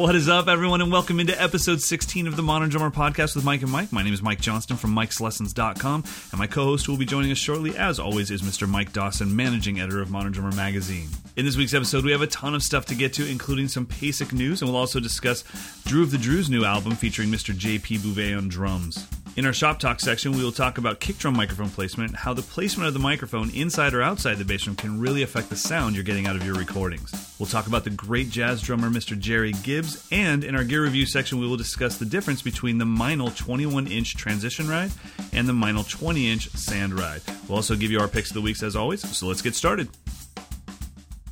What is up, everyone, and welcome into episode 16 of the Modern Drummer Podcast with Mike and Mike. My name is Mike Johnston from Mike'sLessons.com, and my co host will be joining us shortly, as always, is Mr. Mike Dawson, managing editor of Modern Drummer Magazine. In this week's episode, we have a ton of stuff to get to, including some basic news, and we'll also discuss Drew of the Drew's new album featuring Mr. JP Bouvet on drums. In our shop talk section, we will talk about kick drum microphone placement, how the placement of the microphone inside or outside the bass drum can really affect the sound you're getting out of your recordings. We'll talk about the great jazz drummer Mr. Gerry Gibbs, and in our gear review section, we will discuss the difference between the Meinl 21 inch transition ride and the Meinl 20 inch sand ride. We'll also give you our picks of the weeks as always, so let's get started.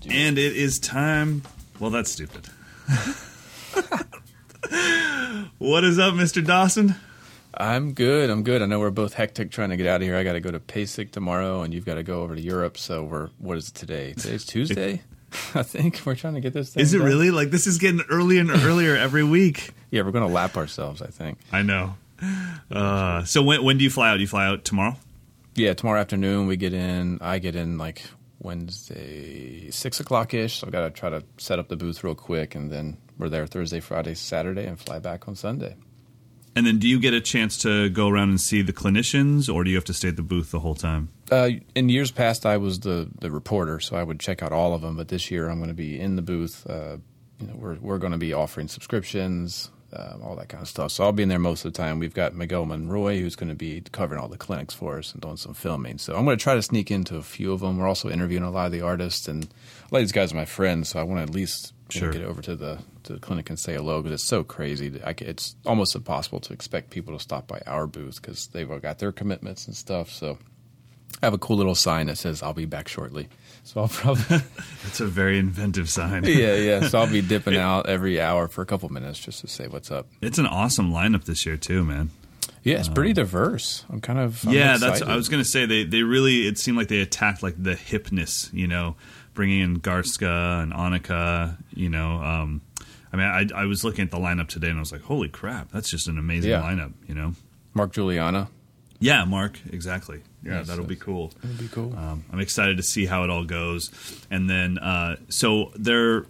And it is time. Well, that's stupid. what is up, Mr. Dawson? I'm good. I'm good. I know we're both hectic trying to get out of here. I got to go to PASIC tomorrow, and you've got to go over to Europe. So we're what is it today? Today's Tuesday. I think we're trying to get this. Thing Is it done. really? Like this is getting earlier and earlier every week. Yeah, we're going to lap ourselves. I think. I know. Uh, so when when do you fly out? Do you fly out tomorrow? Yeah, tomorrow afternoon we get in. I get in like Wednesday six o'clock ish. So I've got to try to set up the booth real quick, and then we're there Thursday, Friday, Saturday, and fly back on Sunday. And then do you get a chance to go around and see the clinicians, or do you have to stay at the booth the whole time? Uh, in years past, I was the, the reporter, so I would check out all of them. But this year, I'm going to be in the booth. Uh, you know, we're we're going to be offering subscriptions, um, all that kind of stuff. So I'll be in there most of the time. We've got Miguel Monroy, who's going to be covering all the clinics for us and doing some filming. So I'm going to try to sneak into a few of them. We're also interviewing a lot of the artists, and a lot of these guys are my friends. So I want to at least know, Sure. get over to the to the clinic and say hello because it's so crazy. I it's almost impossible to expect people to stop by our booth because they've all got their commitments and stuff. So. I have a cool little sign that says "I'll be back shortly," so I'll probably That's a very inventive sign. yeah yeah. So I'll be dipping out every hour for a couple minutes just to say what's up. It's an awesome lineup this year too, man. Yeah, it's pretty um, diverse. I'm kind of I'm yeah, that's. I was gonna say they they really. It seemed like they attacked like the hipness, you know, bringing in Garstka and Anika. You know, um, I mean, I I was looking at the lineup today and I was like, holy crap, that's just an amazing Yeah. lineup. You know. Mark Guiliana. Yeah, Mark. Exactly. Yeah, Yes, that'll be cool. That'd be cool. Um, I'm excited to see how it all goes. And then, uh, so they're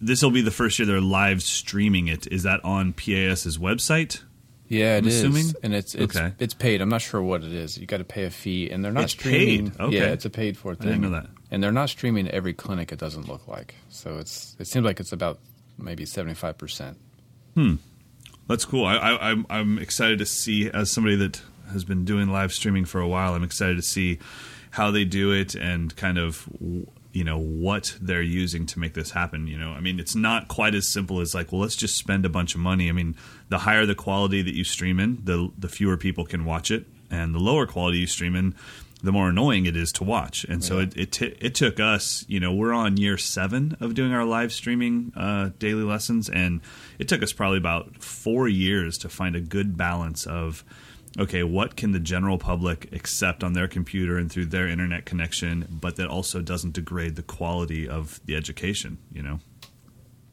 this will be the first year they're live streaming it. Is that on PAS's website? yeah, it I'm is, assuming? and it's it's Okay. it's paid. I'm not sure what it is. You got to pay a fee, and they're not It's streaming. paid? Okay. Yeah, it's a paid for thing. didn't know that. And they're not streaming every clinic. It doesn't look like. So it's it seems like it's about maybe 75 percent. Hmm, that's cool. I, I, I'm I'm excited to see as somebody that has been doing live streaming for a while. I'm excited to see how they do it and kind of you know what they're using to make this happen. You know, I mean, it's not quite as simple as like, well, let's just spend a bunch of money. I mean, the higher the quality that you stream in, the the fewer people can watch it, and the lower quality you stream in. The more annoying it is to watch, and so Yeah. it it, t- it took us. You know, we're on year seven of doing our live streaming uh, daily lessons, and it took us probably about four years to find a good balance of okay, what can the general public accept on their computer and through their internet connection, but that also doesn't degrade the quality of the education. You know,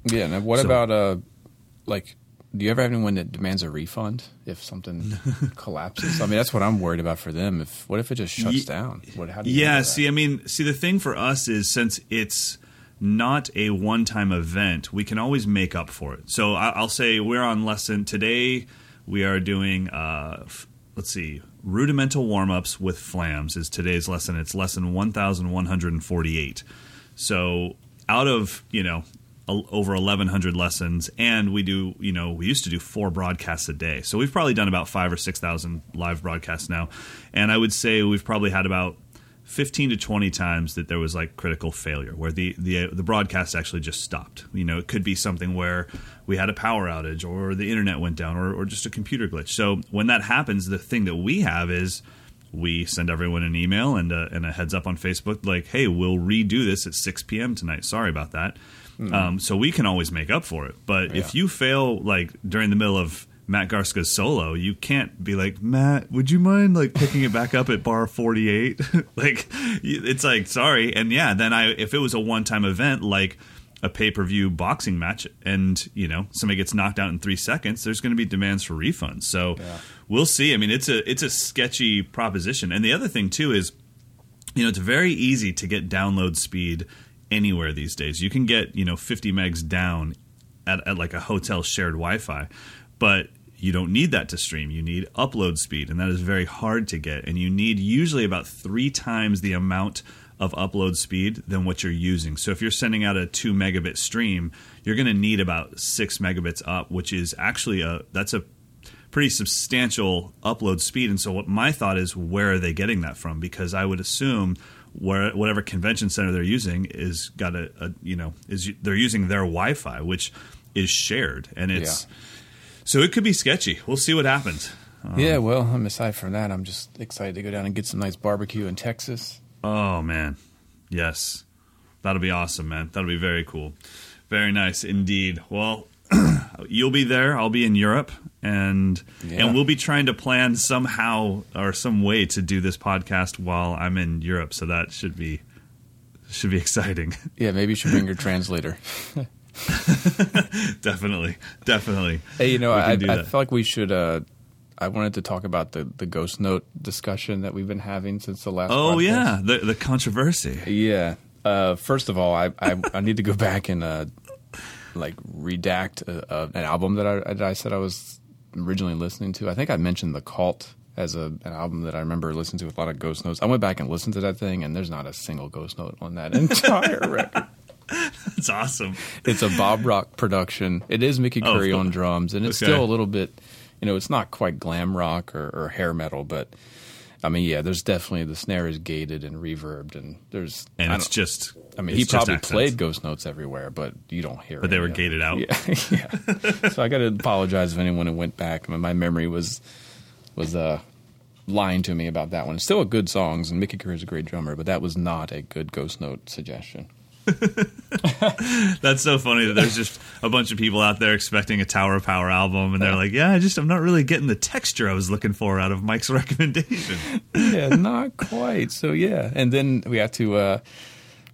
Yeah. And what So- about uh, like, do you ever have anyone that demands a refund if something collapses? I mean, that's what I'm worried about for them. If what if it just shuts Ye- down? What? How do you yeah. See, I mean, see, the thing for us is since it's not a one-time event, we can always make up for it. So I- I'll say we're on lesson today. We are doing, uh, f- let's see, rudimental warm-ups with flams is today's lesson. It's lesson one thousand one hundred and forty-eight. So out of you know over 1100 lessons and we do you know we used to do four broadcasts a day so we've probably done about five or six thousand live broadcasts now and i would say we've probably had about 15 to 20 times that there was like critical failure where the the the broadcast actually just stopped you know it could be something where we had a power outage or the internet went down or, or just a computer glitch so when that happens the thing that we have is we send everyone an email and a, and a heads up on Facebook, like, "Hey, we'll redo this at 6 p.m. tonight. Sorry about that." Um, so we can always make up for it. But if you fail, like during the middle of Matt Garstka's solo, you can't be like, "Matt, would you mind like picking it back up at bar 48?" like, it's like, sorry. And yeah, then I if it was a one time event, like a pay per view boxing match and you know somebody gets knocked out in three seconds, there's going to be demands for refunds. So Yeah. we'll see. I mean, it's a it's a sketchy proposition. And the other thing too is, you know, it's very easy to get download speed anywhere these days. You can get you know 50 megs down at, at like a hotel shared Wi-Fi, but you don't need that to stream. You need upload speed, and that is very hard to get. And you need usually about three times the amount of upload speed than what you're using. So if you're sending out a two megabit stream, you're going to need about six megabits up, which is actually a that's a pretty substantial upload speed. And so what my thought is, where are they getting that from? Because I would assume where whatever convention center they're using is got a, a you know is they're using their Wi-Fi, which is shared, and it's Yeah. so it could be sketchy. We'll see what happens. Um, yeah, well, I'm aside from that, I'm just excited to go down and get some nice barbecue in Texas. Oh man, yes, that'll be awesome, man. That'll be very cool, very nice indeed. Well, you'll be there. I'll be in Europe, and Yeah. and we'll be trying to plan somehow or some way to do this podcast while I'm in Europe. So that should be should be exciting. Yeah, maybe you should bring your translator. definitely, definitely. Hey, you know, I, I feel like we should. Uh, I wanted to talk about the the Ghost Note discussion that we've been having since the last. Oh podcast. yeah, the the controversy. Yeah. Uh, first of all, I, I I need to go back and uh, like redact uh uh an album that I that I said I was originally listening to. I think I mentioned the Cult as a an album that I remember listening to with a lot of ghost notes. I went back and listened to that thing, and there's not a single ghost note on that entire record. That's awesome. It's a Bob Rock production. It is Mickey Oh, Curry on drums, and it's Okay. still a little bit, you know, it's not quite glam rock or, or hair metal, but I mean, yeah, there's definitely the snare is gated and reverbed, and there's And it's just. I mean, he probably accents. played ghost notes everywhere, but you don't hear. But they were gated out. Yeah, yeah. so I got to apologize if anyone who went back. I mean, my memory was was uh, lying to me about that one. It's still a good songs, and Mickey Kerr is a great drummer, but that was not a good ghost note suggestion. That's so funny that there's just a bunch of people out there expecting a Tower of Power album, and they're like, "Yeah, I just I'm not really getting the texture I was looking for out of Mike's recommendation." yeah, not quite. So yeah, and then we have to. Uh,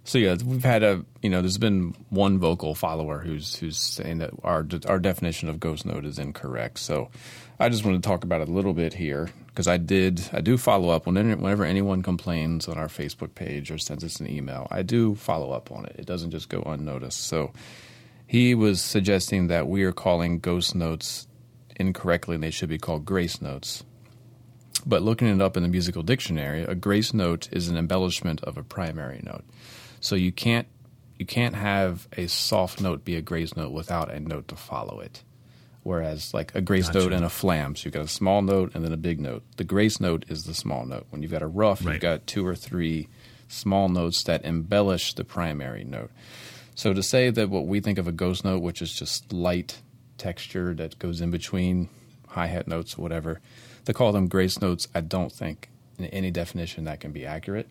so yeah, we've had a you know there's been one vocal follower who's who's saying that our our definition of ghost note is incorrect. So I just want to talk about it a little bit here because I did I do follow up whenever whenever anyone complains on our Facebook page or sends us an email. I do follow up on it. It doesn't just go unnoticed. So he was suggesting that we are calling ghost notes incorrectly and they should be called grace notes. But looking it up in the musical dictionary, a grace note is an embellishment of a primary note. So you can't you can't have a soft note be a grace note without a note to follow it. Whereas like a grace Gotcha. note and a flam, so you've got a small note and then a big note. The grace note is the small note. When you've got a rough, Right. you've got two or three small notes that embellish the primary note. So to say that what we think of a ghost note, which is just light texture that goes in between hi hat notes or whatever, to call them grace notes, I don't think in any definition that can be accurate.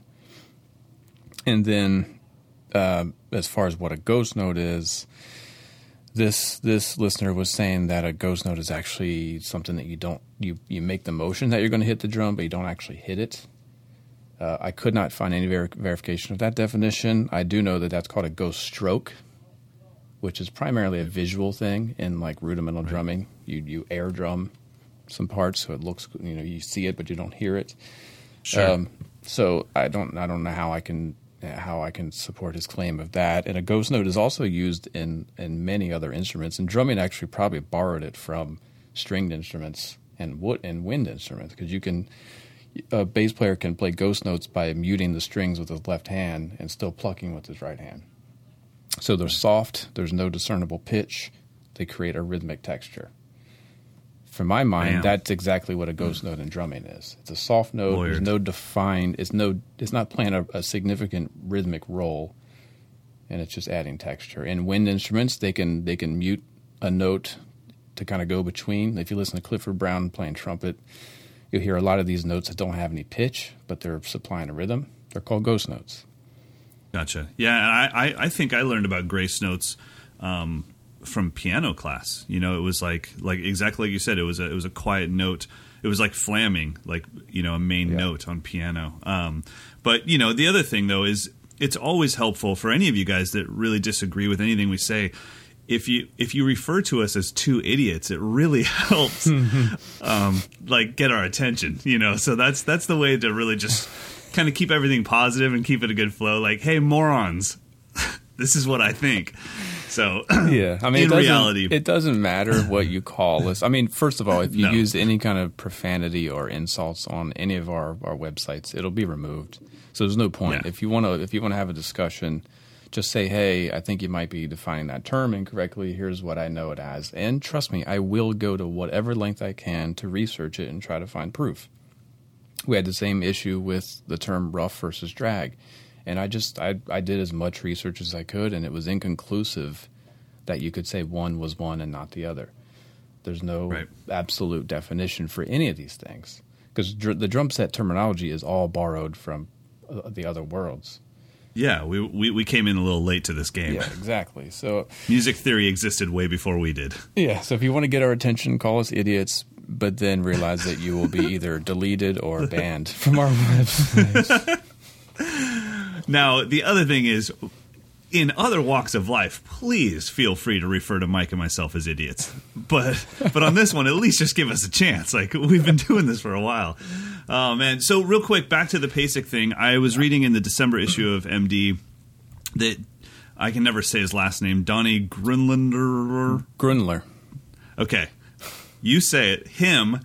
And then, uh, as far as what a ghost note is, this this listener was saying that a ghost note is actually something that you don't you you make the motion that you're going to hit the drum, but you don't actually hit it. Uh, I could not find any ver- verification of that definition. I do know that that's called a ghost stroke, which is primarily a visual thing in like rudimental drumming. You you air drum some parts, so it looks you know you see it but you don't hear it. Sure. Um, so I don't I don't know how I can how I can support his claim of that. And a ghost note is also used in in many other instruments. And drumming actually probably borrowed it from stringed instruments and wood and wind instruments because you can a bass player can play ghost notes by muting the strings with his left hand and still plucking with his right hand. So they're soft. There's no discernible pitch. They create a rhythmic texture. For my mind, Bam. that's exactly what a ghost note in drumming is. It's a soft note. There's no defined. It's no. It's not playing a, a significant rhythmic role, and it's just adding texture. In wind instruments, they can they can mute a note to kind of go between. If you listen to Clifford Brown playing trumpet, you'll hear a lot of these notes that don't have any pitch, but they're supplying a rhythm. They're called ghost notes. Gotcha. Yeah, and I, I, I think I learned about grace notes um, from piano class. You know, it was like like exactly like you said. It was a, it was a quiet note. It was like flamming, like you know, a main Yeah. note on piano. Um, but you know, the other thing though is it's always helpful for any of you guys that really disagree with anything we say. If you if you refer to us as two idiots, it really helps, um, like get our attention. You know, so that's that's the way to really just kind of keep everything positive and keep it a good flow. Like, hey, morons, this is what I think. So yeah, I mean, in it reality, it doesn't matter what you call this. I mean, first of all, if you No. use any kind of profanity or insults on any of our, our websites, it'll be removed. So there's no point. Yeah. If you want to, if you want to have a discussion, just say, "Hey, I think you might be defining that term incorrectly. Here's what I know it as." And trust me, I will go to whatever length I can to research it and try to find proof. We had the same issue with the term rough versus drag. And I just I, I did as much research as I could, and it was inconclusive that you could say one was one and not the other. There's no Right. absolute definition for any of these things because dr- the drum set terminology is all borrowed from uh, the other worlds. yeah, we, we we came in a little late to this game. Yeah, exactly. So Music theory existed way before we did. yeah, so if you want to get our attention, call us idiots, but then realize that you will be either deleted or banned from our website. Now, the other thing is, in other walks of life, please feel free to refer to Mike and myself as idiots. But but on this one, at least just give us a chance. Like we've been doing this for a while. Um, oh man! So real quick, back to the basic thing. I was reading in the December issue of MD that I can never say his last name, Donnie Grunlander. Gruendler. Okay, you say it. Him.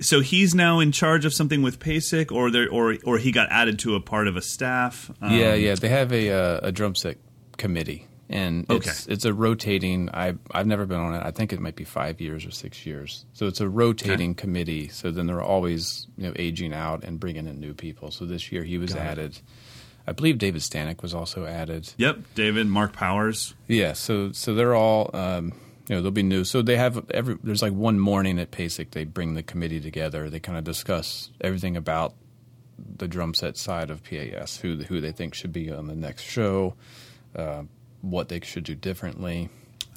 So he's now in charge of something with PASIC, or there, or or he got added to a part of a staff. Um, yeah, yeah. They have a uh, a drum set committee, and it's it's a rotating. I I've never been on it. I think it might be five years or six years. So it's a rotating committee. So then they're always you know aging out and bringing in new people. So this year he was Got it. added. I believe David Stanoch was also added. Yep, David, Mark Powers. Yeah, so so they're all um, you know they'll be new. So they have every there's like one morning at PASIC they bring the committee together. They kind of discuss everything about the drum set side of PAS, who who they think should be on the next show, uh, what they should do differently.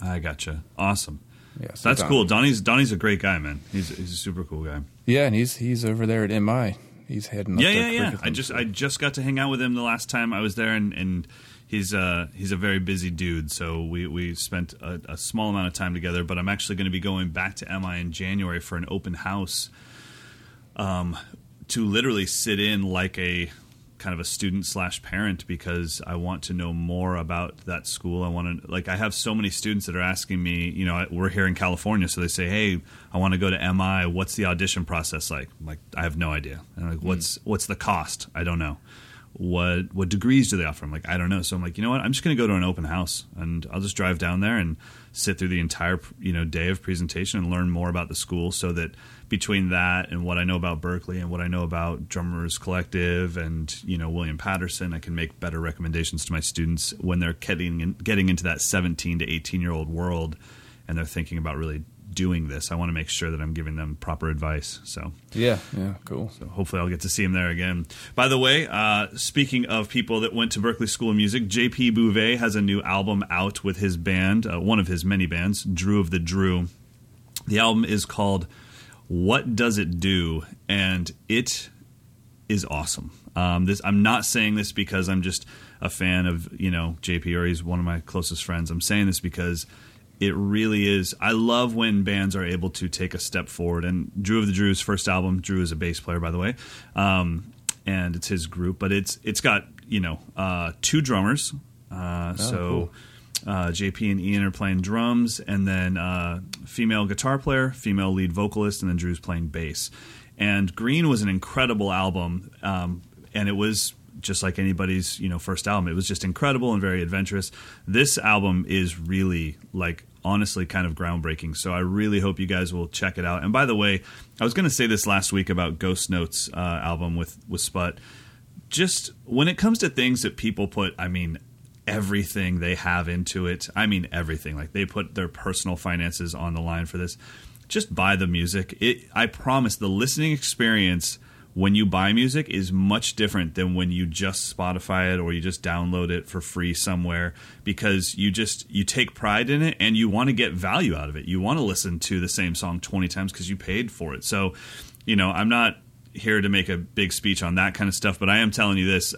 I gotcha. Awesome. Yeah, so That's Don- cool. Donnie's Donnie's a great guy, man. He's he's a super cool guy. Yeah, and he's he's over there at MI. He's heading up Yeah, yeah, yeah. I just I just got to hang out with him the last time I was there, and, and he's uh he's a very busy dude. So we we spent a, a small amount of time together. But I'm actually going to be going back to MI in January for an open house, um, to literally sit in like a kind of a student slash parent because I want to know more about that school. I want to like I have so many students that are asking me. You know, we're here in California, so they say, "Hey, I want to go to MI. What's the audition process like?" I'm like, I have no idea. And I'm like, what's what's the cost? I don't know. What what degrees do they offer? I'm like, I don't know. So I'm like, you know what? I'm just going to go to an open house and I'll just drive down there and sit through the entire you know day of presentation and learn more about the school so that between that and what I know about Berklee and what I know about Drummers Collective and you know William Paterson, I can make better recommendations to my students when they're getting in, getting into that 17 to 18 year old world and they're thinking about really doing this. I want to make sure that I'm giving them proper advice. So yeah, yeah, cool. so hopefully I'll get to see him there again. By the way, uh, speaking of people that went to Berklee School of Music, JP Bouvet has a new album out with his band, uh, one of his many bands, Drew of the Drew. The album is called What Does It Do? And it is awesome. Um, this I'm not saying this because I'm just a fan of you know JP or he's one of my closest friends. I'm saying this because it really is. I love when bands are able to take a step forward. And Drew of the Drew's first album, Drew is a bass player, by the way, um, and it's his group. But it's it's got you know uh, two drummers. Uh, so cool. uh, JP and Ian are playing drums, and then uh, female guitar player, female lead vocalist, and then Drew's playing bass. And Green was an incredible album, um, and it was just like anybody's you know first album. It was just incredible and very adventurous. This album is really like honestly kind of groundbreaking. So I really hope you guys will check it out. And by the way, I was going to say this last week about Ghost Notes uh, album with with Sput. Just when it comes to things that people put, I mean, everything they have into it. I mean, everything. Like they put their personal finances on the line for this. Just buy the music. It. I promise, the listening experience when you buy music is much different than when you just Spotify it or you just download it for free somewhere because you just you take pride in it and you want to get value out of it. You want to listen to the same song 20 times because you paid for it. So, you know, I'm not here to make a big speech on that kind of stuff, but I am telling you this.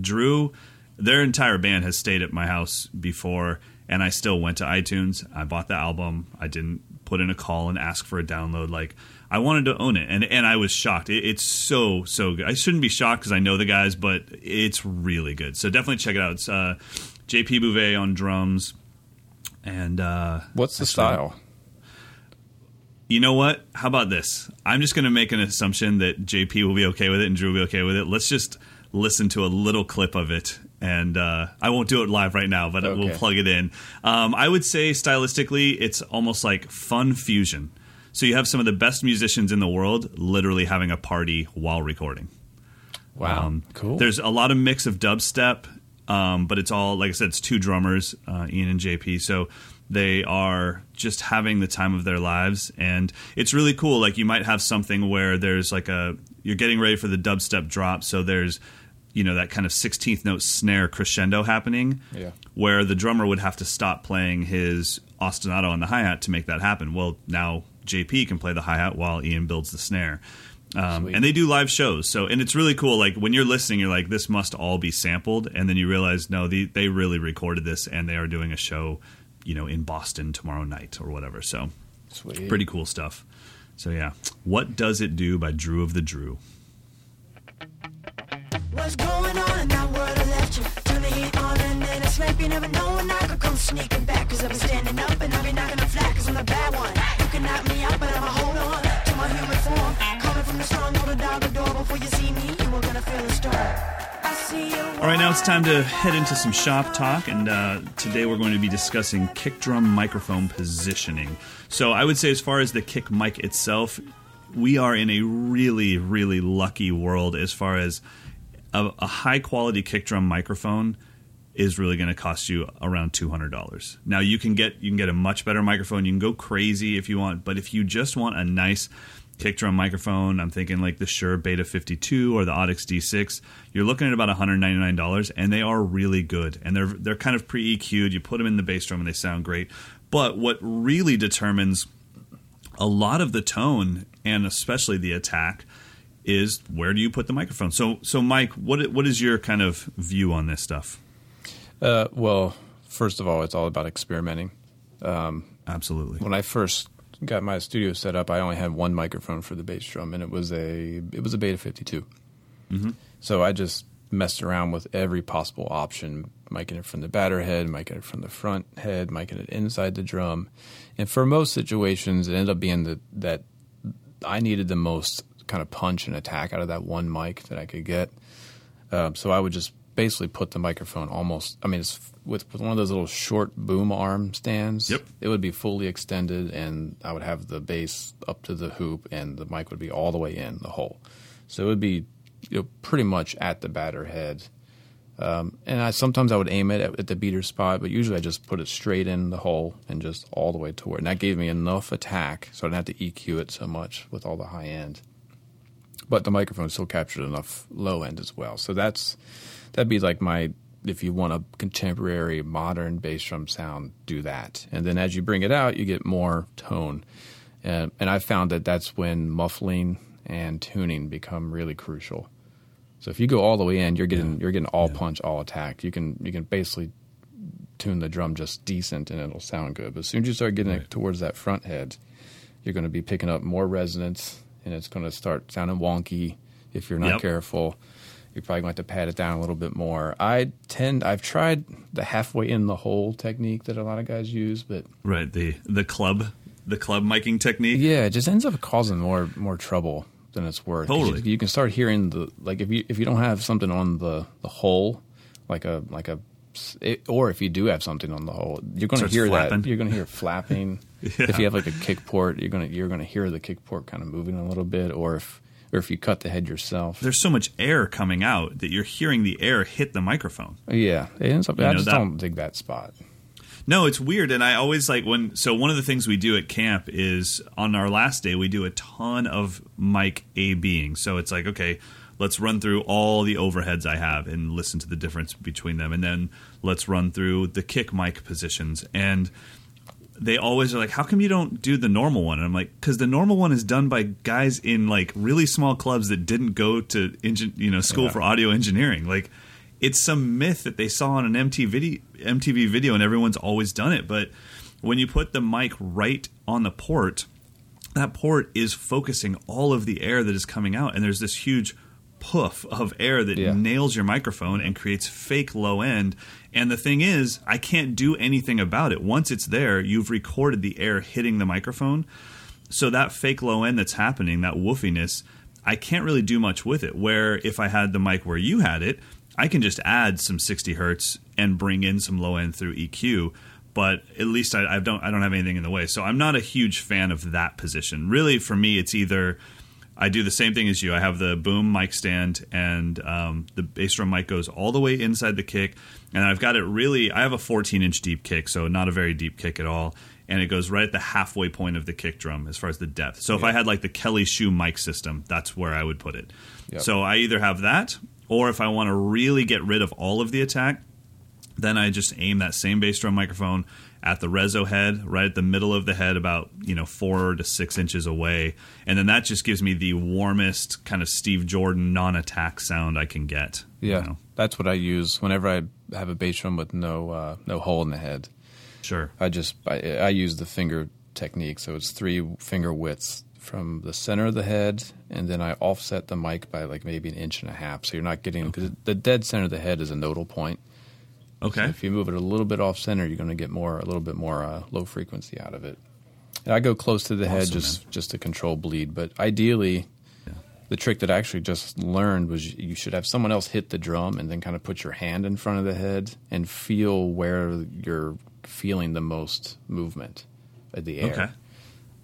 Drew, their entire band has stayed at my house before and I still went to iTunes. I bought the album. I didn't put in a call and ask for a download like I wanted to own it, and and I was shocked. It, it's so so good. I shouldn't be shocked because I know the guys, but it's really good. So definitely check it out. It's uh, JP Bouvet on drums, And uh, What's the style? You know what? How about this? I'm just going to make an assumption that JP will be okay with it and Drew will be okay with it. Let's just listen to a little clip of it, and uh, I won't do it live right now, but we'll plug it in. Um, I would say stylistically, it's almost like fun fusion. So you have some of the best musicians in the world literally having a party while recording. Wow, Um, cool. There's a lot of mix of dubstep, um, but it's all like I said, it's two drummers, uh, Ian and JP. So they are just having the time of their lives, and it's really cool. Like you might have something where there's like a you're getting ready for the dubstep drop, so there's you know that kind of 16th note snare crescendo happening Yeah. where the drummer would have to stop playing his ostinato on the hi hat to make that happen. Well, now JP can play the hi hat while Ian builds the snare. Um, and they do live shows, so and it's really cool. Like when you're listening, you're like, "This must all be sampled," and then you realize, no, the, they really recorded this, and they are doing a show, you know, in Boston tomorrow night or whatever. So Sweet. pretty cool stuff. So yeah, what does it do by Drew of the Drew? What's going on in that world I left you? Turn the heat on you. Never know when I could come sneaking back. Cause I've been standing up and I've been knocking on flat. Cause I'm the bad one. You can knock me out, but I'ma hold on to my human form. Coming from the strong, hold it down the door before you see me. You are gonna feel the storm. All right, now it's time to head into some shop talk, and uh, today we're going to be discussing kick drum microphone positioning. So, I would say, as far as the kick mic itself, we are in a really, really lucky world as far as a, a high quality kick drum microphone is really going to cost you around two hundred dollars. Now you can get you can get a much better microphone. You can go crazy if you want, but if you just want a nice kick drum microphone, I'm thinking like the Shure Beta 52 or the Audix D6. You're looking at about 199 dollars, and they are really good. And they're they're kind of pre EQ'd. You put them in the bass drum, and they sound great. But what really determines a lot of the tone and especially the attack is where do you put the microphone? So, so Mike, what what is your kind of view on this stuff? Uh, well, first of all, it's all about experimenting. Absolutely. When I first got my studio set up, I only had one microphone for the bass drum, and it was a it was a Beta 52. So I just messed around with every possible option, miking it from the batter head, miking it from the front head, miking it inside the drum, and for most situations, it ended up being the, that I needed the most kind of punch and attack out of that one mic that I could get. Um, so I would just basically put the microphone almost. I mean, it's with, with one of those little short boom arm stands. Yep. It would be fully extended, and I would have the bass up to the hoop, and the mic would be all the way in the hole. So it would be you know, pretty much at the batter head. Um, and I sometimes I would aim it at, at the beater spot, but usually I just put it straight in the hole and just all the way toward. And that gave me enough attack, so I didn't have to EQ it so much with all the high end but the microphone still captured enough low end as well. So that's that'd be like my if you want a contemporary modern bass drum sound, do that. And then as you bring it out, you get more tone. And, and I found that that's when muffling and tuning become really crucial. So if you go all the way in, you're getting you're getting all punch, all attack. You can you can basically tune the drum just decent and it'll sound good. But as soon as you start getting it towards that front head, you're going to be picking up more resonance and it's going to start sounding wonky if you're not Yep. careful. You're probably going to have to pad it down a little bit more. I tend, I've tried the halfway in the hole technique that a lot of guys use, but Right. The the club the club miking technique. yeah, it just ends up causing more more trouble than it's worth. Totally. you, you can start hearing the like if you if you don't have something on the the hole, like a like a it, or if you do have something on the hole, you're going to hear flapping. that. You're going to hear flapping. If you have like a kick port, you're going to you're going to hear the kick port kind of moving a little bit, or if or if you cut the head yourself. There's so much air coming out that you're hearing the air hit the microphone. Yeah, it ends up. You I just that- don't dig that spot. No, it's weird, and I always like when. So one of the things we do at camp is on our last day we do a ton of mic A being. So it's like okay, let's run through all the overheads I have and listen to the difference between them, and then let's run through the kick mic positions. And they always are like, "How come you don't do the normal one?" And I'm like, "Because the normal one is done by guys in like really small clubs that didn't go to engin- you know school Yeah. for audio engineering. Like, it's some myth that they saw on an MTV MTV video, and everyone's always done it. But when you put the mic right on the port, that port is focusing all of the air that is coming out, and there's this huge poof of air that Yeah. nails your microphone and creates fake low end. And the thing is, I can't do anything about it. Once it's there, you've recorded the air hitting the microphone. So that fake low end that's happening, that woofiness, I can't really do much with it. Where if I had the mic where you had it, I can just add some 60 hertz and bring in some low end through EQ. But at least I, I don't I don't have anything in the way. So I'm not a huge fan of that position. Really, for me, it's either I do the same thing as you. I have the boom mic stand, and um, the bass drum mic goes all the way inside the kick, and I've got it really. I have a 14 inch deep kick, so not a very deep kick at all, and it goes right at the halfway point of the kick drum as far as the depth. So if I had like the Kelly SHU mic system, that's where I would put it. Yep. So I either have that, or if I want to really get rid of all of the attack, then I just aim that same bass drum microphone at the reso head, right at the middle of the head, about you know four to six inches away, and then that just gives me the warmest kind of Steve Jordan non-attack sound I can get. you Yeah, know? that's what I use whenever I have a bass drum with no uh, no hole in the head. sure. I just I, I use the finger technique, so it's three finger widths from the center of the head, and then I offset the mic by like maybe an inch and a half, so you're not getting because the dead center of the head is a nodal point. Okay. If you move it a little bit off center, you're going to get more a little bit more uh, low frequency out of it. And I go close to the head Awesome, just just to control bleed, but ideally. The trick that I actually just learned was you should have someone else hit the drum and then kind of put your hand in front of the head and feel where you're feeling the most movement of the air. Okay.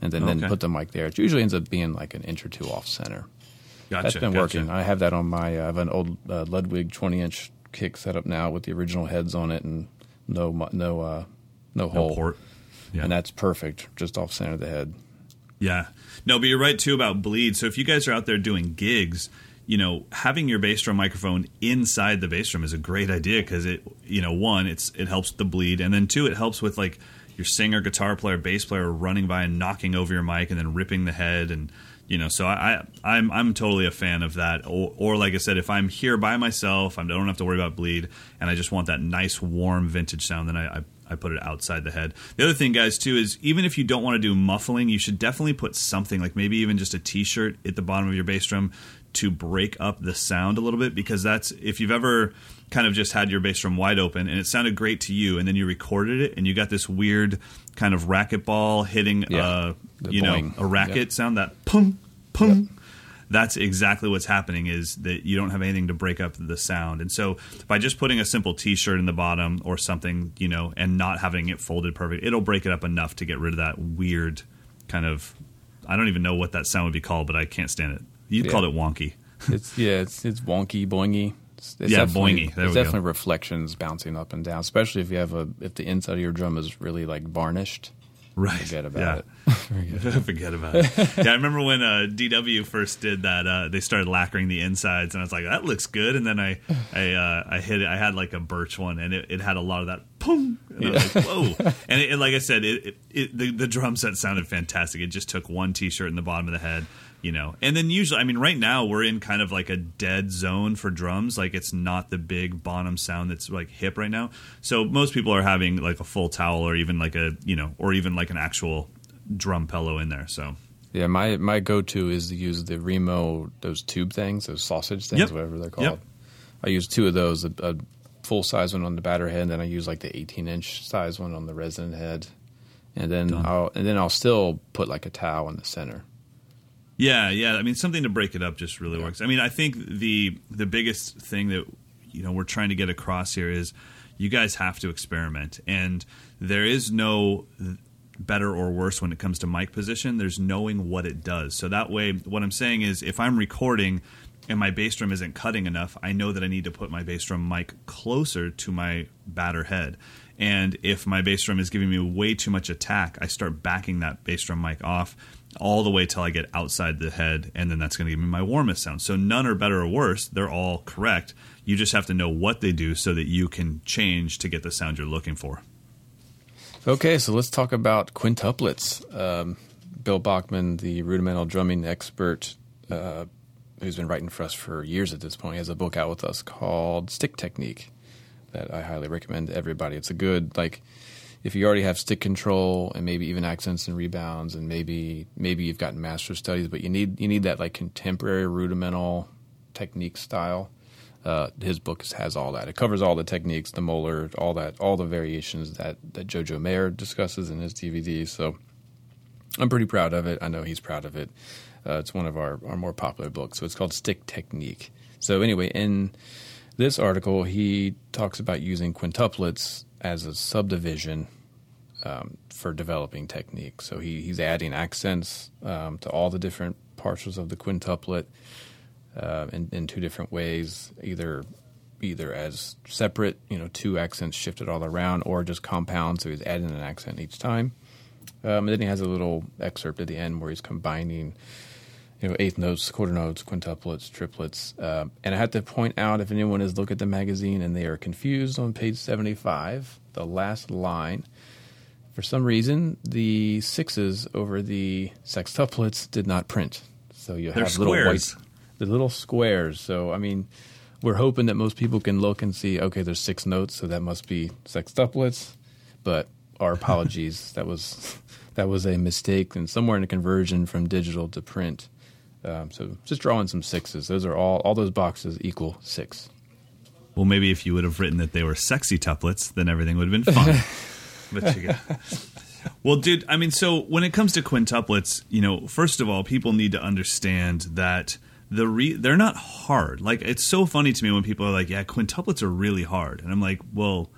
And then, then put the mic there. It usually ends up being like an inch or two off center. Gotcha. That's been gotcha. working. I have that on my. I have an old uh, Ludwig 20 inch kick setup now with the original heads on it and no no uh, no No hole. port. Yeah. And that's perfect, just off center of the head. Yeah. No, but you're right too about bleed. So if you guys are out there doing gigs, you know, having your bass drum microphone inside the bass drum is a great idea because it, you know, one, it's it helps the bleed, and then two, it helps with like your singer, guitar player, bass player running by and knocking over your mic and then ripping the head and. You know, so I, I I'm I'm totally a fan of that. Or, or like I said, if I'm here by myself, I don't have to worry about bleed, and I just want that nice warm vintage sound, then I, I I put it outside the head. The other thing, guys, too, is even if you don't want to do muffling, you should definitely put something like maybe even just a T-shirt at the bottom of your bass drum to break up the sound a little bit because that's if you've ever kind of just had your bass drum wide open and it sounded great to you and then you recorded it and you got this weird kind of racquetball hitting Yeah. uh The you boing. know a racket Yep. sound that pum pum that's exactly what's happening is that you don't have anything to break up the sound and so by just putting a simple t-shirt in the bottom or something you know and not having it folded perfect it'll break it up enough to get rid of that weird kind of i don't even know what that sound would be called but i can't stand it you Yeah. called it wonky It's yeah, it's it's wonky, boingy. It's, it's Yeah, definitely- boingy. There There's we go. definitely reflections bouncing up and down, especially if you have a if the inside of your drum is really like varnished. right Forget about yeah. it. Forget about it. Yeah, I remember when uh, DW first did that. Uh, they started lacquering the insides, and I was like, "That looks good." And then I, I, uh, I hit it. I had like a birch one, and it, it had a lot of that. Boom! And I was like, "Whoa!" And, it, and like I said, it, it, it the, the drum set sounded fantastic. It just took one T-shirt in the bottom of the head, you know. And then usually, I mean, right now we're in kind of like a dead zone for drums. Like it's not the big Bonham sound that's like hip right now. So most people are having like a full towel, or even like a you know, or even like an actual drum pillow in there. So Yeah, my my go to is to use the Remo those tube things, those sausage things, Yep. whatever they're Yep. called. I use two of those, a, a full size one on the batter head, and then I use like the 18 inch size one on the resonant head, and then Done. I'll and then I'll still put like a towel in the center. Yeah, yeah. I mean, something to break it up just really works. I mean, I think the the biggest thing that you know we're trying to get across here is you guys have to experiment, and there is no better or worse when it comes to mic position. There's knowing what it does. So that way, what I'm saying is, if I'm recording and my bass drum isn't cutting enough, I know that I need to put my bass drum mic closer to my batter head. And if my bass drum is giving me way too much attack, I start backing that bass drum mic off all the way till I get outside the head, and then that's going to give me my warmest sound. So none are better or worse; they're all correct. You just have to know what they do so that you can change to get the sound you're looking for. Okay, so let's talk about quintuplets. Um, Bill Bachman, the rudimental drumming expert, uh, who's been writing for us for years at this point, has a book out with us called Stick Technique that I highly recommend to everybody. It's a good like if you already have stick control and maybe even accents and rebounds and maybe maybe you've gotten master studies, but you need you need that like contemporary rudimental technique style. Uh, his book has all that. It covers all the techniques, the Moeller, all that, all the variations that that Jojo Mayer discusses in his DVD. So I'm pretty proud of it. I know he's proud of it. Uh, it's one of our, our more popular books. So it's called Stick Technique. So anyway, in this article, he talks about using quintuplets as a subdivision um, for developing technique. So he, he's adding accents um, to all the different partials of the quintuplet uh, in, in two different ways, either either as separate, you know, two accents shifted all around, or just compound. So he's adding an accent each time. Um, and then he has a little excerpt at the end where he's combining, you know, eighth notes, quarter notes, quintuplets, triplets. Uh, and I have to point out if anyone has looked at the magazine and they are confused on page 75, the last line, for some reason, the sixes over the sextuplets did not print. So you have little squares. the little squares. So, I mean, we're hoping that most people can look and see, okay, there's six notes, so that must be sextuplets. But our apologies, that was that was a mistake, and somewhere in the conversion from digital to print. Um, so just drawing some sixes. Those are all all those boxes equal six. Well, maybe if you would have written that they were sexy tuplets, then everything would have been fine. but you got. Well, dude, I mean, so when it comes to quintuplets, you know, first of all, people need to understand that the re- they're not hard. Like it's so funny to me when people are like, "Yeah, quintuplets are really hard," and I'm like, "Well,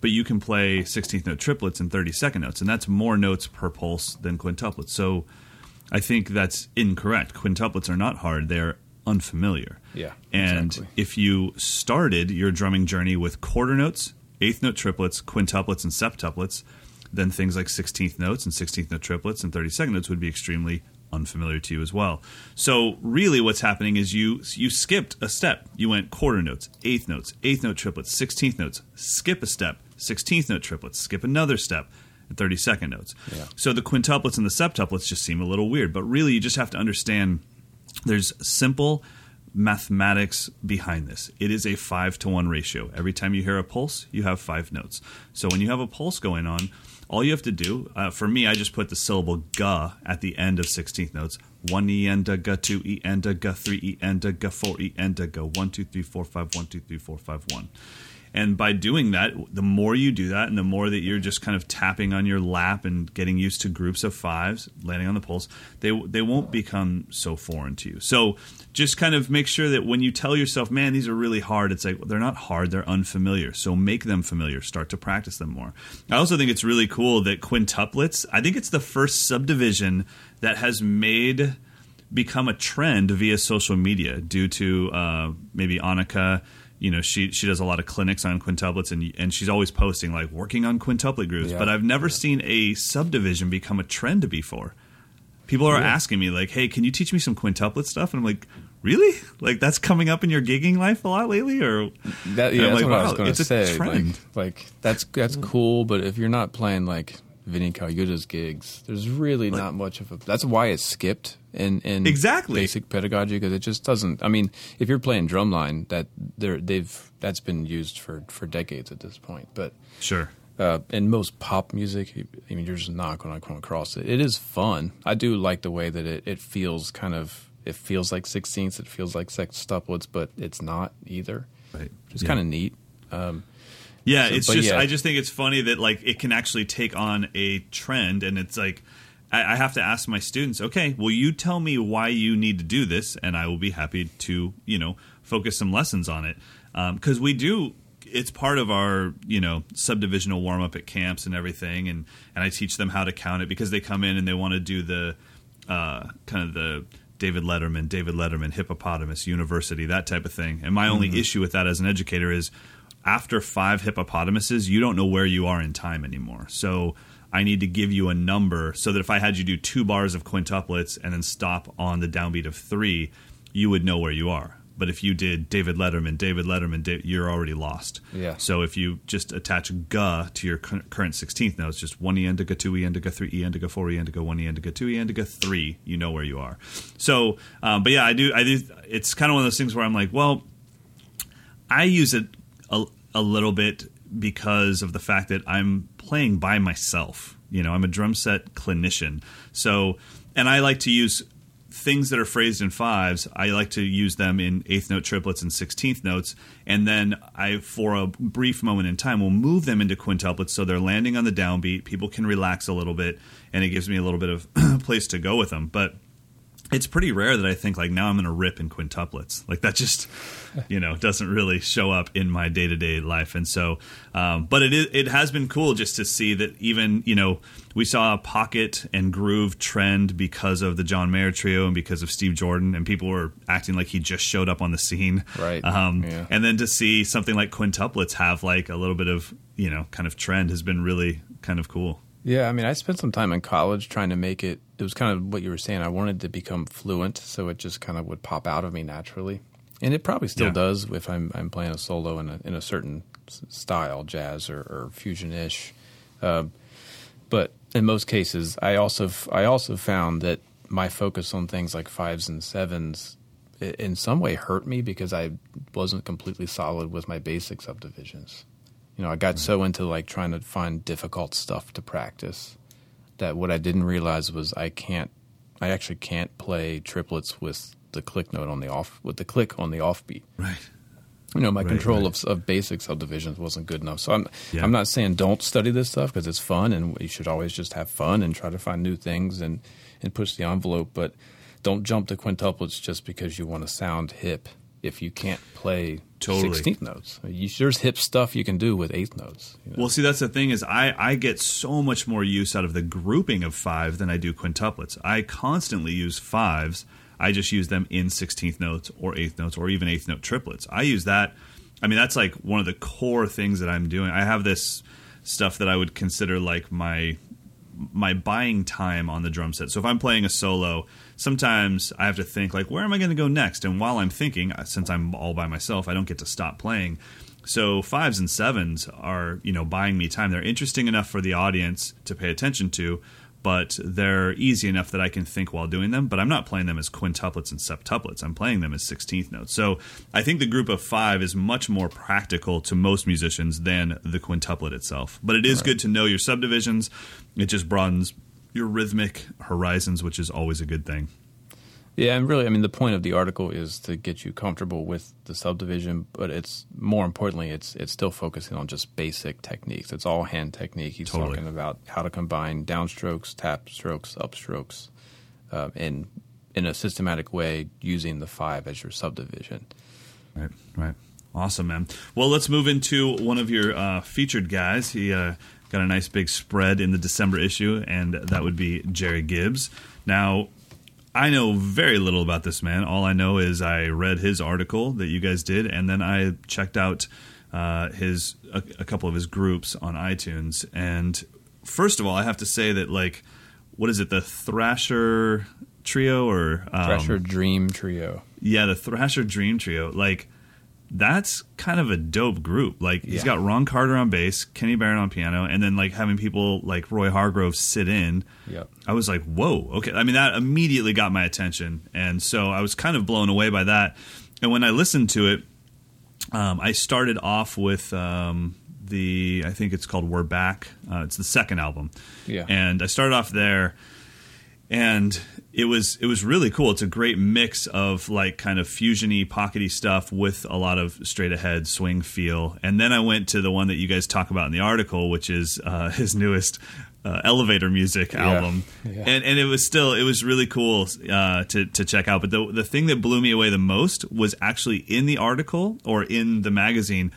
but you can play 16th note triplets and 32nd notes, and that's more notes per pulse than quintuplets." So, I think that's incorrect. Quintuplets are not hard; they're unfamiliar. Yeah, and exactly. if you started your drumming journey with quarter notes, eighth note triplets, quintuplets, and septuplets, then things like 16th notes and 16th note triplets and 32nd notes would be extremely unfamiliar to you as well. So really what's happening is you you skipped a step. You went quarter notes, eighth notes, eighth note triplets, 16th notes, skip a step, 16th note triplets, skip another step, and 32nd notes. Yeah. So the quintuplets and the septuplets just seem a little weird, but really you just have to understand there's simple mathematics behind this. It is a five to one ratio. Every time you hear a pulse, you have five notes. So when you have a pulse going on, all you have to do, uh, for me, I just put the syllable ga at the end of 16th notes. One e and a ga, two e and a ga, three e and a ga, four e and a ga, one, two, three, four, five, one, two, three, four, five, one. And by doing that, the more you do that, and the more that you're just kind of tapping on your lap and getting used to groups of fives, landing on the pulse, they they won't become so foreign to you. So just kind of make sure that when you tell yourself, "Man, these are really hard," it's like well, they're not hard; they're unfamiliar. So make them familiar. Start to practice them more. I also think it's really cool that quintuplets. I think it's the first subdivision that has made become a trend via social media due to uh, maybe Annika. You know, she she does a lot of clinics on quintuplets, and and she's always posting like working on quintuplet grooves. Yeah. But I've never seen a subdivision become a trend before. People are asking me like, "Hey, can you teach me some quintuplet stuff?" And I'm like, "Really? Like that's coming up in your gigging life a lot lately?" Or That, yeah, that's like, what I was wow, going it's to a say. trend. Like, like that's that's cool, but if you're not playing like Vinnie Colaiuta's gigs, there's really not much of a. That's why it's skipped in in Exactly. basic pedagogy because it just doesn't. I mean, if you're playing drumline, that they're, they've that's been used for for decades at this point, but. Sure. Uh, in most pop music, I mean, you're just not going to come across it. It is fun. I do like the way that it, it feels kind of. It feels like sixteenths. It feels like sextuplets, but it's not either. Right. Which is Yeah. kind of neat. Yeah, So- it's just yeah. I just think it's funny that like it can actually take on a trend, and it's like I, I have to ask my students, okay, well, you tell me why you need to do this, and I will be happy to you know focus some lessons on it because we do. It's part of our you know subdivisional warm up at camps and everything, and and I teach them how to count it because they come in and they want to do the uh, kind of the David Letterman, David Letterman, hippopotamus, university, that type of thing. And my only issue with that as an educator is after five hippopotamuses, you don't know where you are in time anymore. So I need to give you a number so that if I had you do two bars of quintuplets and then stop on the downbeat of three, you would know where you are. But if you did David Letterman, David Letterman, Da- you're already lost. Yeah. So if you just attach ga to your cur- current 16th notes, just one e indica, two e indica, three e indica, four e indica, one e indica, two e indica, three, you know where you are. So, um, but yeah, I do. I do. It's kind of one of those things where I'm like, well, I use it a, a little bit because of the fact that I'm playing by myself. You know, I'm a drum set clinician. So, and I like to use things that are phrased in fives, I like to use them in eighth note triplets and sixteenth notes, and then I, for a brief moment in time, will move them into quintuplets so they're landing on the downbeat. People can relax a little bit, and it gives me a little bit of place to go with them. But it's pretty rare that I think like now I'm going to rip in quintuplets. Like that just you know doesn't really show up in my day to day life. And so, um, but it is, it has been cool just to see that even you know we saw a pocket and groove trend because of the John Mayer trio and because of Steve Jordan, and people were acting like he just showed up on the scene. Right. Um, Yeah. And then to see something like quintuplets have like a little bit of you know kind of trend has been really kind of cool. Yeah, I mean, I spent some time in college trying to make it. It was kind of what you were saying. I wanted to become fluent, so it just kind of would pop out of me naturally, and it probably still Yeah. does if I'm I'm playing a solo in a in a certain style, jazz or, or fusion ish. Uh, but in most cases, I also f- I also found that my focus on things like fives and sevens in some way hurt me because I wasn't completely solid with my basic subdivisions. You know, I got so into like trying to find difficult stuff to practice that what I didn't realize was I can't I actually can't play triplets with the click note on the off with the click on the offbeat. Right. You know, my Right, control right. of, of basic subdivisions wasn't good enough. So I'm Yeah. I'm not saying don't study this stuff because it's fun and you should always just have fun and try to find new things and and push the envelope. But don't jump to quintuplets just because you want to sound hip. If you can't play Totally. sixteenth notes, you, there's hip stuff you can do with eighth notes. you know. Well, see, that's the thing is I, I get so much more use out of the grouping of five than I do quintuplets. I constantly use fives. I just use them in 16th notes or eighth notes or even eighth note triplets. I use that. I mean, that's like one of the core things that I'm doing. I have this stuff that I would consider like my my buying time on the drum set. So if I'm playing a solo, sometimes I have to think like, where am I going to go next? And while I'm thinking, uh, since I'm all by myself, I don't get to stop playing. So fives and sevens are, you know, buying me time. They're interesting enough for the audience to pay attention to, but they're easy enough that I can think while doing them. But I'm not playing them as quintuplets and septuplets. I'm playing them as 16th notes. So I think the group of five is much more practical to most musicians than the quintuplet itself. But it is good to know your subdivisions. It just broadens your rhythmic horizons, which is always a good thing. Yeah, and really, I mean, the point of the article is to get you comfortable with the subdivision, but it's more importantly, it's it's still focusing on just basic techniques. It's all hand technique. He's Totally. talking about how to combine downstrokes, tap strokes, upstrokes, uh, in in a systematic way using the five as your subdivision. Right, right. Awesome, man. Well, let's move into one of your uh, featured guys. He uh, got a nice big spread in the December issue, and that would be Gerry Gibbs. Now, I know very little about this man. All I know is I read his article that you guys did, and then I checked out uh, his a, a couple of his groups on iTunes. And first of all, I have to say that like, what is it, the Thrasher Trio or um, Thrasher Dream Trio. yeah, the Thrasher Dream Trio. Like, that's kind of a dope group. Like, he's Yeah. got Ron Carter on bass, Kenny Barron on piano, and then like having people like Roy Hargrove sit in. Yep. I was like, whoa, okay. I mean, that immediately got my attention, and so I was kind of blown away by that. And when I listened to it, um, I started off with um, the I think it's called We're Back. Uh, it's the second album, Yeah. and I started off there and it was it was really cool. It's a great mix of like kind of fusiony, pockety stuff with a lot of straight ahead swing feel. And then I went to the one that you guys talk about in the article, which is uh, his newest uh, elevator music album. Yeah. And and it was still it was really cool uh, to to check out. But the the thing that blew me away the most was actually in the article or in the magazine.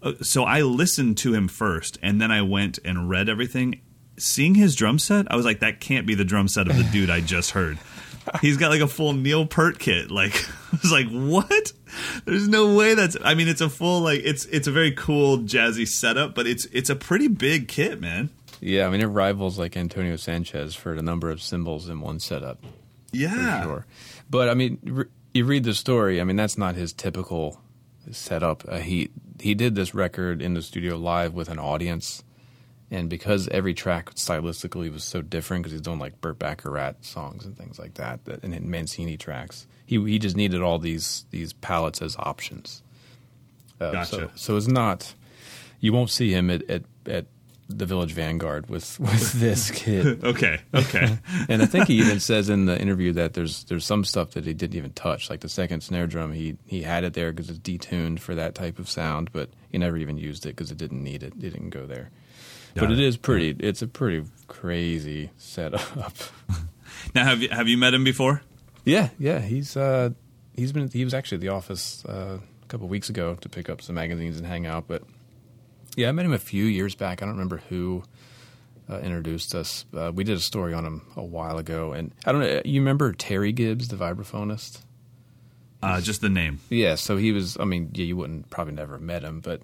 Uh, so I listened to him first, and then I went and read everything. Seeing his drum set, I was like, that can't be the drum set of the dude I just heard. He's got like a full Neil Peart kit. Like I was like, what? There's no way that's. I mean, it's a full like it's it's a very cool jazzy setup, but it's it's a pretty big kit, man. Yeah, I mean, it rivals like Antonio Sanchez for the number of cymbals in one setup. Yeah, sure. But I mean, re- you read the story. I mean, that's not his typical setup. Uh, he he did this record in the studio live with an audience, and because every track stylistically was so different, because he's doing like Burt Bacharach songs and things like that, that and Mancini tracks, he he just needed all these these palettes as options. Uh, Gotcha. So, so it's not. You won't see him at, at at the Village Vanguard with with this kid. Okay, okay. and I think he even says in the interview that there's there's some stuff that he didn't even touch, like the second snare drum. He he had it there because it's detuned for that type of sound, but he never even used it because it didn't need it. It didn't go there. But it. it is pretty. It's a pretty crazy setup. now, have you have you met him before? yeah, yeah. He's uh he's been he was actually at the office uh, a couple of weeks ago to pick up some magazines and hang out. But yeah, I met him a few years back. I don't remember who uh, introduced us. Uh, we did a story on him a while ago, and I don't know. You remember Terry Gibbs, the vibraphonist? Uh, just the name. Yeah, so he was. I mean, yeah, you wouldn't probably never have met him, but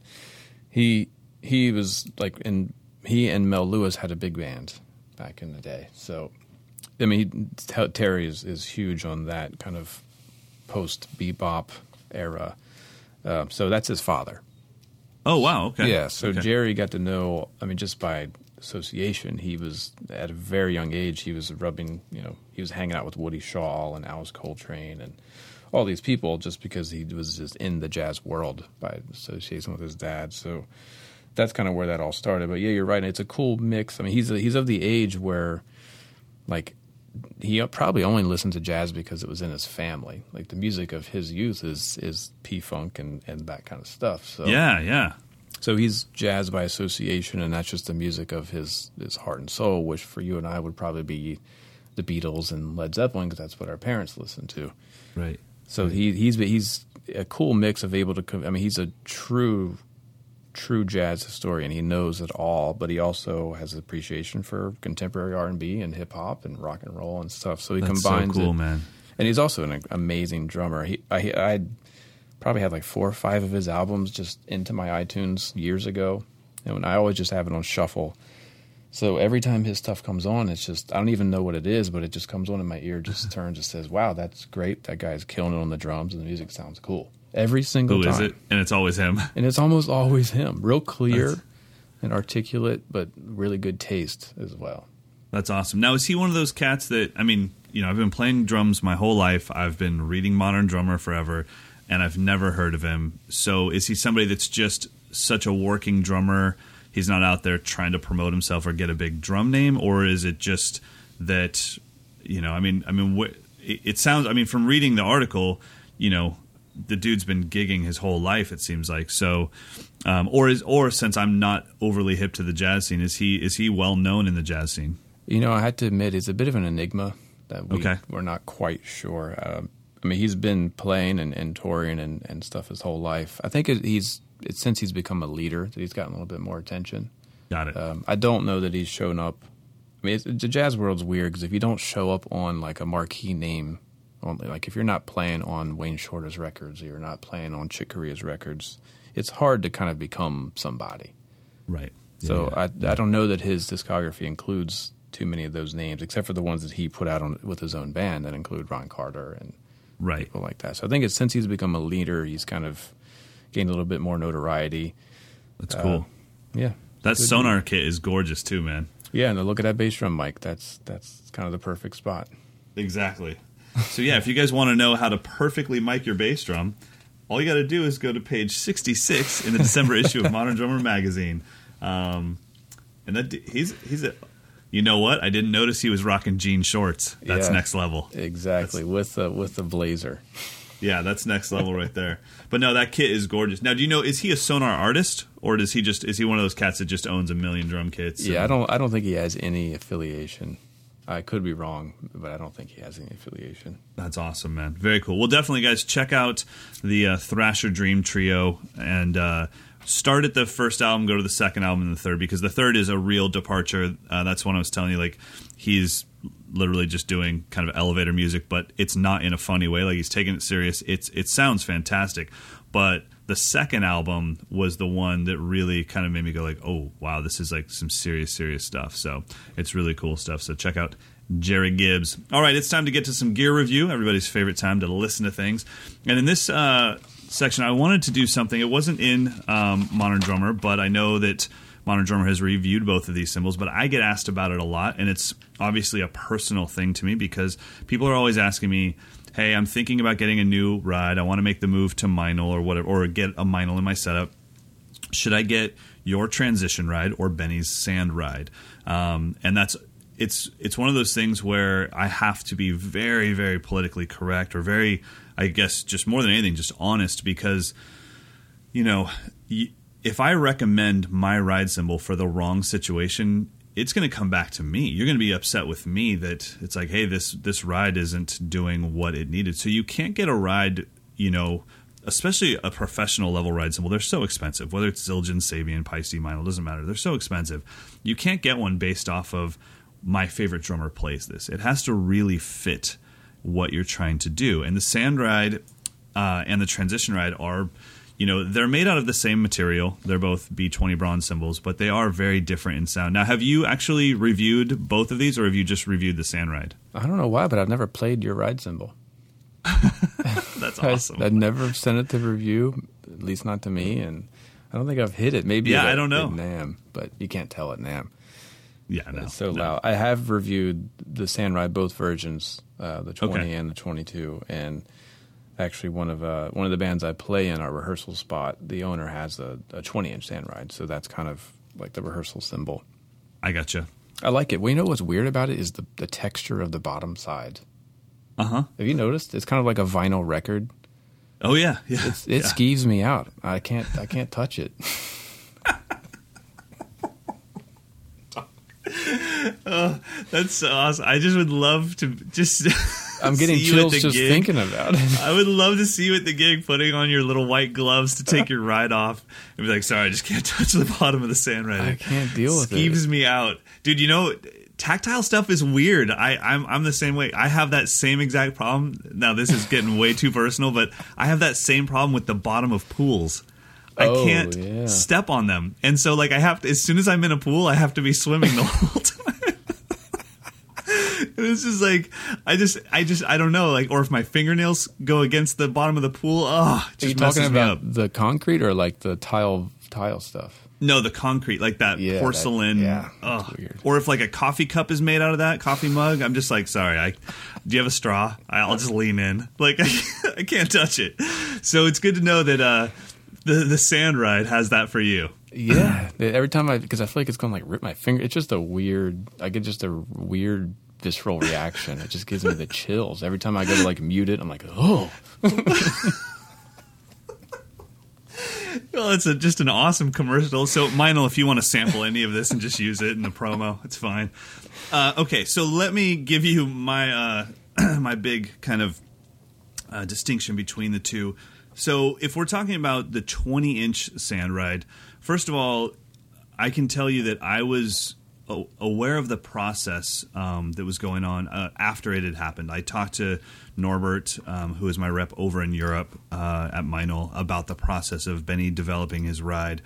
he he was like, and he and Mel Lewis had a big band back in the day. So, I mean, he, Terry is is huge on that kind of post bebop era. Uh, so that's his father. Oh wow. Okay. Yeah. So Okay. Gerry got to know. I mean, just by association, he was at a very young age. He was rubbing. You know, he was hanging out with Woody Shaw and Alice Coltrane and all these people just because he was just in the jazz world by association with his dad. So that's kind of where that all started. But yeah, you're right. It's a cool mix. I mean, he's he's of the age where, like, he probably only listened to jazz because it was in his family. Like the music of his youth is is P funk and and that kind of stuff. So Yeah, yeah. so he's jazz by association, and that's just the music of his his heart and soul, which for you and I would probably be the Beatles and Led Zeppelin because that's what our parents listened to. Right. So he he's he's a cool mix of able to. I mean, he's a true true jazz historian. He knows it all, but he also has appreciation for contemporary R and B and hip hop and rock and roll and stuff. So he That's so combines cool, it. man. And he's also an amazing drummer. He, I, I probably had like four or five of his albums just into my iTunes years ago, and I always just have it on shuffle. So every time his stuff comes on, it's just I don't even know what it is, but it just comes on in my ear, just turns and says, "Wow, that's great! That guy's killing it on the drums, and the music sounds cool." Every single Who time, is it? And it's always him. and it's almost always him. Real clear That's- and articulate, but really good taste as well. That's awesome. Now, is he one of those cats that I mean, you know, I've been playing drums my whole life. I've been reading Modern Drummer forever, and I've never heard of him. So, is he somebody that's just such a working drummer? He's not out there trying to promote himself or get a big drum name, or is it just that you know? I mean, I mean, wh- it sounds. I mean, from reading the article, you know, the dude's been gigging his whole life. It seems like so, um, or is or since I'm not overly hip to the jazz scene, is he is he well known in the jazz scene? You know, I had to admit, it's a bit of an enigma that we, Okay. we're not quite sure. Um, I mean, he's been playing and, and touring and, and stuff his whole life. I think it, he's it's since he's become a leader that he's gotten a little bit more attention. Got it. Um, I don't know that he's shown up. I mean, the jazz world's weird because if you don't show up on like a marquee name, on, like if you're not playing on Wayne Shorter's records or you're not playing on Chick Corea's records, it's hard to kind of become somebody. right. So Yeah, yeah. I I don't know that his discography includes too many of those names, except for the ones that he put out on with his own band that include Ron Carter and right. people like that. So I think it's since he's become a leader, he's kind of gained a little bit more notoriety. That's uh, cool. Yeah, that Sonor kit is gorgeous too, man. yeah. And look at that bass drum, Mike. That's that's kind of the perfect spot. Exactly. So yeah, if you guys want to know how to perfectly mic your bass drum, all you got to do is go to page 66 in the December issue of Modern Drummer magazine. Um, and that he's he's a you know what? I didn't notice he was rocking jean shorts. That's Yeah. next level. Exactly with the with the blazer. Yeah, that's next level right there. But no, that kit is gorgeous. Now, do you know is he a Sonor artist or does he just is he one of those cats that just owns a million drum kits? Yeah, I don't I don't think he has any affiliation. I could be wrong, but I don't think he has any affiliation. That's awesome, man. Very cool. Well, definitely, guys, check out the uh, Thrasher Dream Trio and uh, start at the first album, go to the second album, and the third because the third is a real departure. Uh, that's when I was telling you, like he's literally just doing kind of elevator music, but it's not in a funny way. Like he's taking it serious. It's it sounds fantastic, but the second album was the one that really kind of made me go like, oh wow, this is like some serious, serious stuff. So it's really cool stuff. So check out Gerry Gibbs. All right, it's time to get to some gear review. Everybody's favorite time to listen to things. And in this uh, section, I wanted to do something. It wasn't in um, Modern Drummer, but I know that Modern Drummer has reviewed both of these cymbals. But I get asked about it a lot, and it's obviously a personal thing to me because people are always asking me. Hey, I'm thinking about getting a new ride. I want to make the move to Meinl or whatever, or get a Meinl in my setup should I get your transition ride or Benny's sand ride, um, and that's it's it's one of those things where I have to be very very politically correct or very I guess just more than anything just honest because you know if I recommend my ride cymbal for the wrong situation it's going to come back to me. You're going to be upset with me that it's like hey this this ride isn't doing what it needed. So you can't get a ride you know especially a professional level ride cymbal they're so expensive whether it's Zildjian Sabian Paiste Meinl doesn't matter. They're so expensive. You can't get one based off of my favorite drummer plays this. It has to really fit what you're trying to do. And the sand ride uh, and the transition ride are, you know, they're made out of the same material. They're both B20 bronze cymbals, but they are very different in sound. Now, have you actually reviewed both of these, or have you just reviewed the sand ride? I don't know why, but I've never played your ride cymbal. That's awesome. I, have never sent it to review, at least not to me, and I don't think I've hit it. Maybe yeah, I don't know nam but you can't tell at nam Yeah, no, so no. loud. I have reviewed the Sand Ride, both versions, uh, the 20 Okay. and the 22, and actually one of uh, one of the bands I play in our rehearsal spot, the owner has a, a 20 inch Sand Ride, so that's kind of like the rehearsal cymbal. I gotcha. I like it. Well, you know what's weird about it is the the texture of the bottom side. Uh huh. Have you noticed? It's kind of like a vinyl record. Oh yeah, yeah. It's, it yeah. skeeves me out. I can't I can't touch it. oh, That's so awesome. I just would love to just. I'm getting see you at chills just gig. thinking about it. I would love to see you at the gig putting on your little white gloves to take your ride off and be like, sorry, I just can't touch the bottom of the sand right I can't deal with it. Skeeves me out. Dude, you know, tactile stuff is weird. I, I'm, I'm the same way. I have that same exact problem. Now, this is getting way too personal, but I have that same problem with the bottom of pools. I Oh, can't yeah. step on them. And so, like, I have to, as soon as I'm in a pool, I have to be swimming the whole time. And it's just like I just I just I don't know like or if my fingernails go against the bottom of the pool oh it Are you just talking about the concrete or like the tile tile stuff? No, the concrete like that Yeah, that- porcelain. yeah, ugh. weird. Or if like a coffee cup is made out of that coffee mug, I'm just like sorry. I do you have a straw? I'll just lean in. Like I, I can't touch it. So it's good to know that uh, the the sand ride has that for you. Yeah. Every time I because I feel like it's going to like rip my finger. It's just a weird. I get just a weird visceral reaction. It just gives me the chills every time I go to like mute it. I'm like, oh, Well, it's a, just an awesome commercial. So, Meinl, if you want to sample any of this and just use it in the promo, it's fine. Uh, okay, so let me give you my uh, my big kind of uh, distinction between the two. So, if we're talking about the 20 inch sand ride, first of all, I can tell you that I was aware of the process um, that was going on uh, after it had happened. I talked to Norbert, um, who is my rep over in Europe uh, at Meinl, about the process of Benny developing his ride.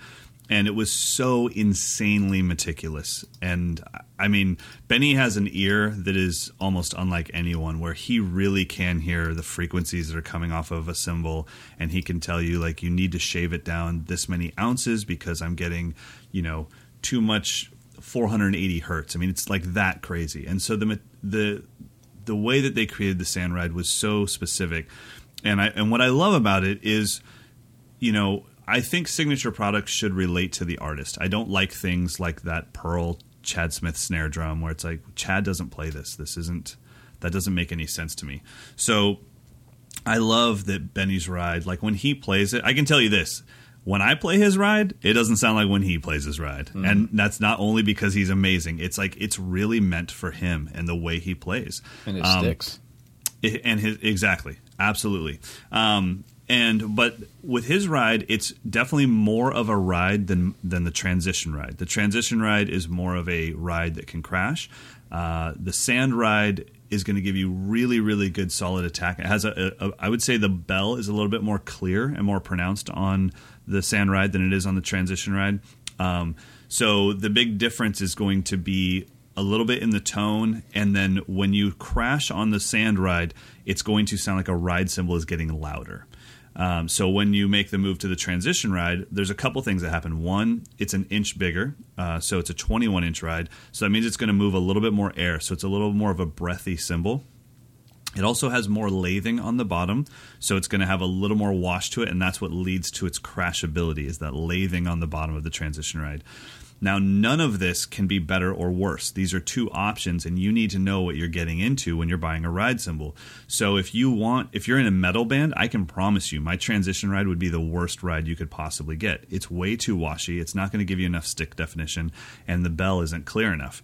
And it was so insanely meticulous. And I mean, Benny has an ear that is almost unlike anyone, where he really can hear the frequencies that are coming off of a cymbal. And he can tell you, like, you need to shave it down this many ounces because I'm getting, you know, too much 480 hertz. I mean, it's like that crazy. And so the the the way that they created the sand ride was so specific. And I and what I love about it is, you know, I think signature products should relate to the artist. I don't like things like that Pearl Chad Smith snare drum where it's like Chad doesn't play this. This isn't that doesn't make any sense to me. So I love that Benny's ride, like when he plays it, I can tell you this. When I play his ride, it doesn't sound like when he plays his ride. Mm-hmm. And that's not only because he's amazing. It's like it's really meant for him and the way he plays. and it Um, sticks. it- and his exactly, absolutely. Um, and but with his ride, it's definitely more of a ride than than the transition ride. The transition ride is more of a ride that can crash. Uh, the sand ride is going to give you really, really good solid attack. It has a, a, a, I would say the bell is a little bit more clear and more pronounced on the sand ride than it is on the transition ride. Um, so the big difference is going to be a little bit in the tone, and then when you crash on the sand ride, it's going to sound like a ride cymbal is getting louder. Um, so when you make the move to the transition ride, there's a couple things that happen. One, it's an inch bigger, uh, so it's a 21 inch ride. So that means it's going to move a little bit more air. So it's a little more of a breathy cymbal. It also has more lathing on the bottom, so it's going to have a little more wash to it, and that's what leads to its crashability is that lathing on the bottom of the transition ride. Now, none of this can be better or worse. These are two options, and you need to know what you're getting into when you're buying a ride cymbal. So, if you want, if you're in a metal band, I can promise you my transition ride would be the worst ride you could possibly get. It's way too washy, it's not going to give you enough stick definition, and the bell isn't clear enough.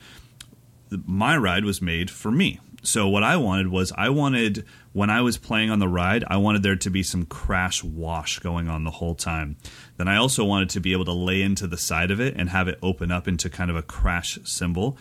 My ride was made for me. So what I wanted was I wanted when I was playing on the ride, I wanted there to be some crash wash going on the whole time. Then I also wanted to be able to lay into the side of it and have it open up into kind of a crash cymbal.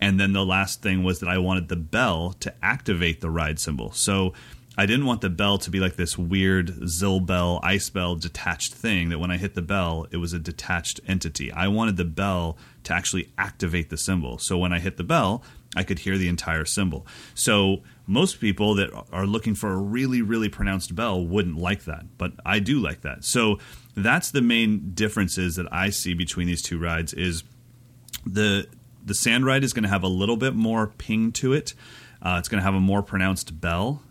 And then the last thing was that I wanted the bell to activate the ride cymbal. So I didn't want the bell to be like this weird Zil-Bel, ice bell detached thing that when I hit the bell, it was a detached entity. I wanted the bell to actually activate the cymbal. So when I hit the bell, I could hear the entire cymbal. So most people that are looking for a really, really pronounced bell wouldn't like that, but I do like that. So that's the main differences that I see between these two rides is the the sand ride is going to have a little bit more ping to it. Uh, it's going to have a more pronounced bell.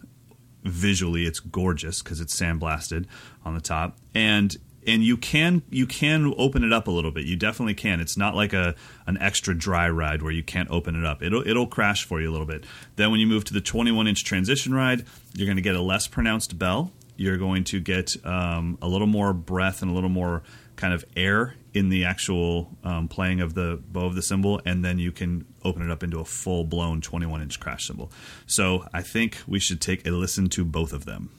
Visually, it's gorgeous because it's sandblasted on the top, and and you can you can open it up a little bit. You definitely can. It's not like a an extra dry ride where you can't open it up. It'll it'll crash for you a little bit. Then when you move to the 21 inch transition ride, you're going to get a less pronounced bell. You're going to get um, a little more breath and a little more kind of air in the actual um, playing of the bow of the cymbal, and then you can open it up into a full blown 21 inch crash cymbal. So I think we should take a listen to both of them.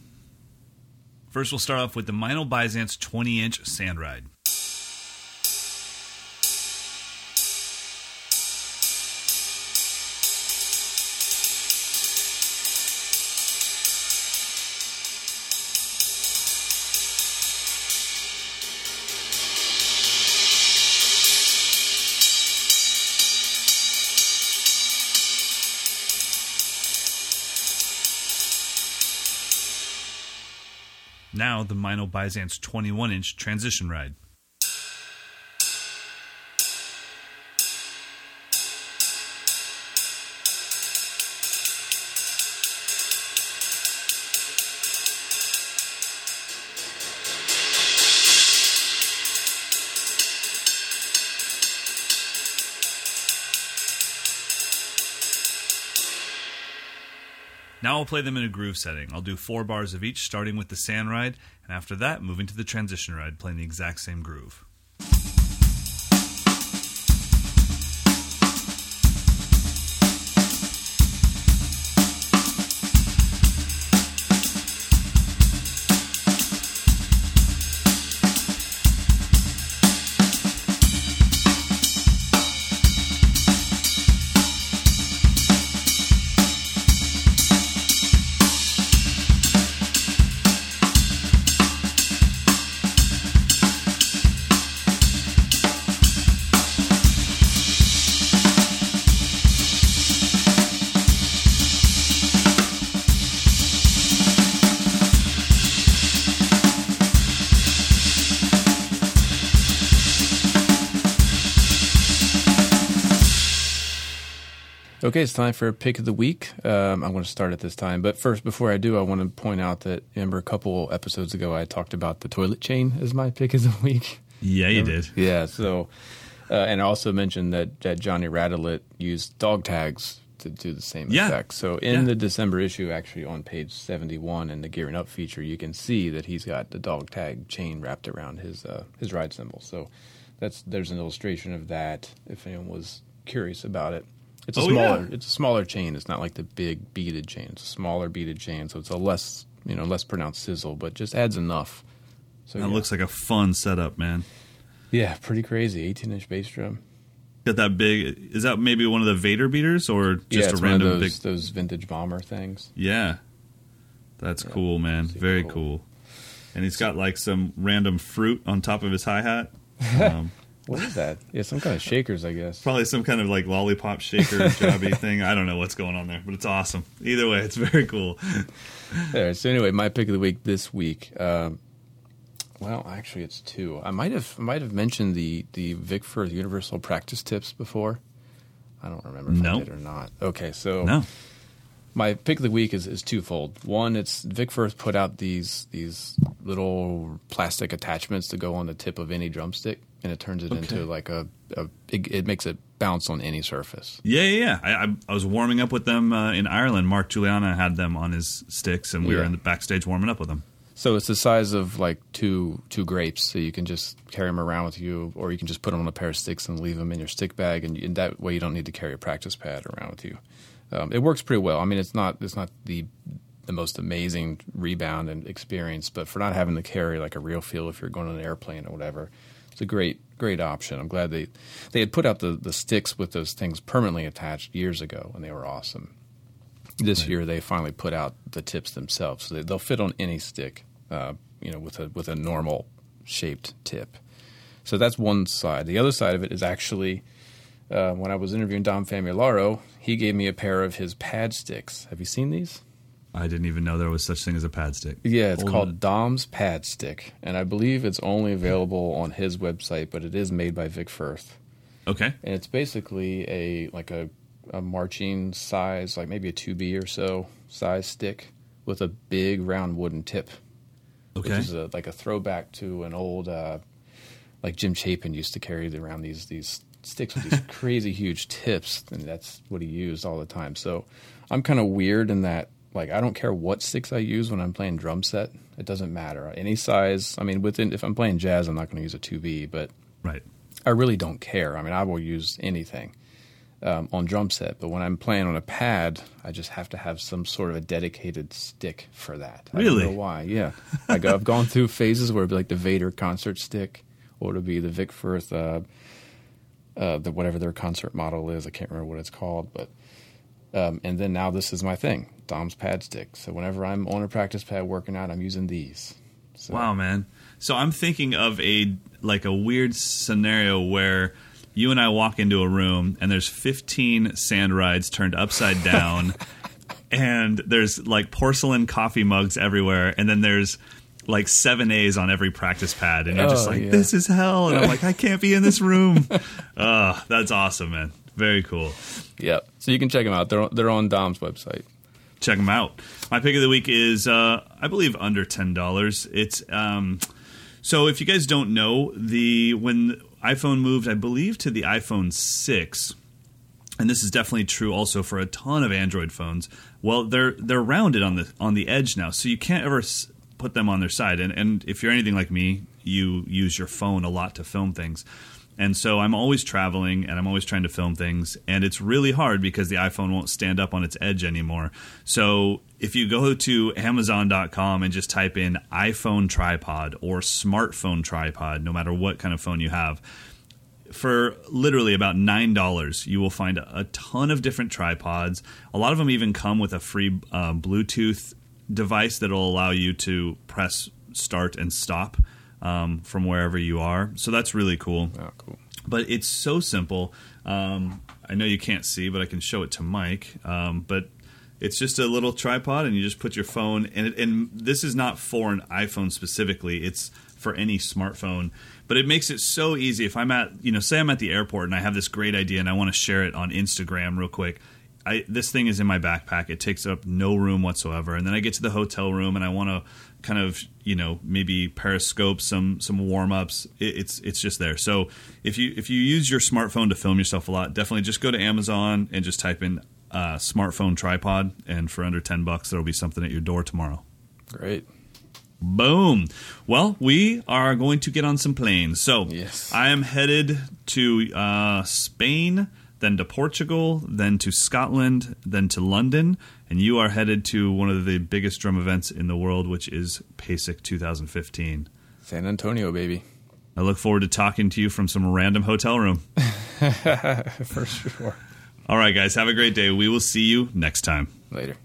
First, we'll start off with the Meinl Byzance 20 inch sand ride. Now, the Meinl Byzance 21 inch transition ride. Now I'll play them in a groove setting. I'll do four bars of each, starting with the sand ride, and after that, moving to the transition ride, playing the exact same groove. Okay, it's time for a pick of the week. Um, I'm going to start at this time, but first, before I do, I want to point out that remember a couple episodes ago I talked about the toilet chain as my pick of the week. Yeah, you did. Yeah, so uh, and I also mentioned that, that Johnny Radelet used dog tags to do the same Yeah. effect. So in Yeah. the December issue, actually on page 71 in the gearing up feature, you can see that he's got the dog tag chain wrapped around his uh, his ride cymbal. So that's there's an illustration of that if anyone was curious about it. It's a Oh, smaller yeah. it's a smaller chain. It's not like the big beaded chain. It's a smaller beaded chain, so it's a less you know less pronounced sizzle, but just adds enough. So That yeah. looks like a fun setup, man. yeah, pretty crazy. 18 inch bass drum. Got that big. Is that maybe one of the Vater beaters or just yeah, a random one of those, big? those vintage bomber things. Yeah, that's cool, man. Very cool. cool. And he's got like some random fruit on top of his hi hat. Um, What is that? Yeah, some kind of shakers, I guess. probably some kind of like lollipop shaker jobby thing. I don't know what's going on there, but it's awesome. Either way, it's very cool. There. So anyway, my pick of the week this week. Um, well, actually, it's two. I might have I might have mentioned the the Vic Firth Universal Practice Tips before. I don't remember if No. I did or not. Okay, so No, my pick of the week is, is twofold. One, it's Vic Firth put out these these little plastic attachments to go on the tip of any drumstick, and it turns it Okay. into like a, a it, it makes it bounce on any surface. Yeah, yeah, yeah. I, I, I was warming up with them uh, in Ireland. Mark Guiliana had them on his sticks, and we were in the backstage warming up with them. So it's the size of like two two grapes, so you can just carry them around with you, or you can just put them on a pair of sticks and leave them in your stick bag, and, and that way you don't need to carry a practice pad around with you. Um, it works pretty well. I mean, it's not it's not the the most amazing rebound and experience, but for not having to carry like a real feel if you're going on an airplane or whatever, it's a great great option. I'm glad they they had put out the the sticks with those things permanently attached years ago, and they were awesome. This year they finally put out the tips themselves, so they, they'll fit on any stick, uh, you know, with a with a normal shaped tip. So that's one side. The other side of it is actually uh, when I was interviewing Dom Famularo, he gave me a pair of his pad sticks. Have you seen these? I didn't even know there was such thing as a pad stick. Yeah, it's called. Dom's Pad Stick, and I believe it's only available on his website, but it is made by Vic Firth, Okay. and it's basically a like a, a marching size, like maybe a two B or so size stick with a big round wooden tip, Okay. which is a, like a throwback to an old uh, like Jim Chapin used to carry around these these sticks with these crazy huge tips, and that's what he used all the time. So I'm kind of weird in that like I don't care what sticks I use when I'm playing drum set. It doesn't matter any size. I mean, within if I'm playing jazz, I'm not going to use a 2B, but right. I really don't care. I mean, I will use anything um, on drum set, but when I'm playing on a pad, I just have to have some sort of a dedicated stick for that. I Really? don't know why. Yeah, I go, I've gone through phases where it'd be like the Vater concert stick, or it'd be the Vic Firth, uh, uh, the whatever their concert model is. I can't remember what it's called, but um, and then now this is my thing, Dom's pad stick. So whenever I'm on a practice pad working out, I'm using these. So, Wow, man. So I'm thinking of a like a weird scenario where you and I walk into a room and there's 15 sand rides turned upside down and there's like porcelain coffee mugs everywhere and then there's like seven A's on every practice pad and you're just Oh, like yeah. this is hell and I'm like I can't be in this room. uh, that's awesome, man. Very cool. Yep. So you can check them out. They're they're on Dom's website. Check them out. My pick of the week is, uh, I believe, under ten dollars. It's um, so if you guys don't know, the when iPhone moved, I believe, to the iPhone six, and this is definitely true also for a ton of Android phones. Well, they're they're rounded on the on the edge now, so you can't ever put them on their side. And and if you're anything like me, you use your phone a lot to film things. And so I'm always traveling and I'm always trying to film things. And it's really hard because the iPhone won't stand up on its edge anymore. So if you go to Amazon.com and just type in iPhone tripod or smartphone tripod, no matter what kind of phone you have, for literally about nine dollars, you will find a ton of different tripods. A lot of them even come with a free uh, Bluetooth device that will allow you to press start and stop um, from wherever you are. So that's really cool Oh, cool. but it's so simple. Um, I know you can't see, but I can show it to Mike. Um, but it's just a little tripod, and you just put your phone. And, it, and this is not for an iPhone specifically; it's for any smartphone. But it makes it so easy. If I'm at, you know, say I'm at the airport and I have this great idea and I want to share it on Instagram real quick. I, this thing is in my backpack. It takes up no room whatsoever. And then I get to the hotel room and I want to kind of you know maybe periscope some some warm ups. It, it's it's just there. So if you if you use your smartphone to film yourself a lot, definitely just go to Amazon and just type in uh, smartphone tripod, and for under ten bucks, there will be something at your door tomorrow. Great. Boom. Well, we are going to get on some planes. So Yes. I am headed to uh, Spain, then to Portugal, then to Scotland, then to London, and you are headed to one of the biggest drum events in the world, which is PASIC 2015. San Antonio, baby. I look forward to talking to you from some random hotel room. For sure. All right, guys, have a great day. We will see you next time. Later.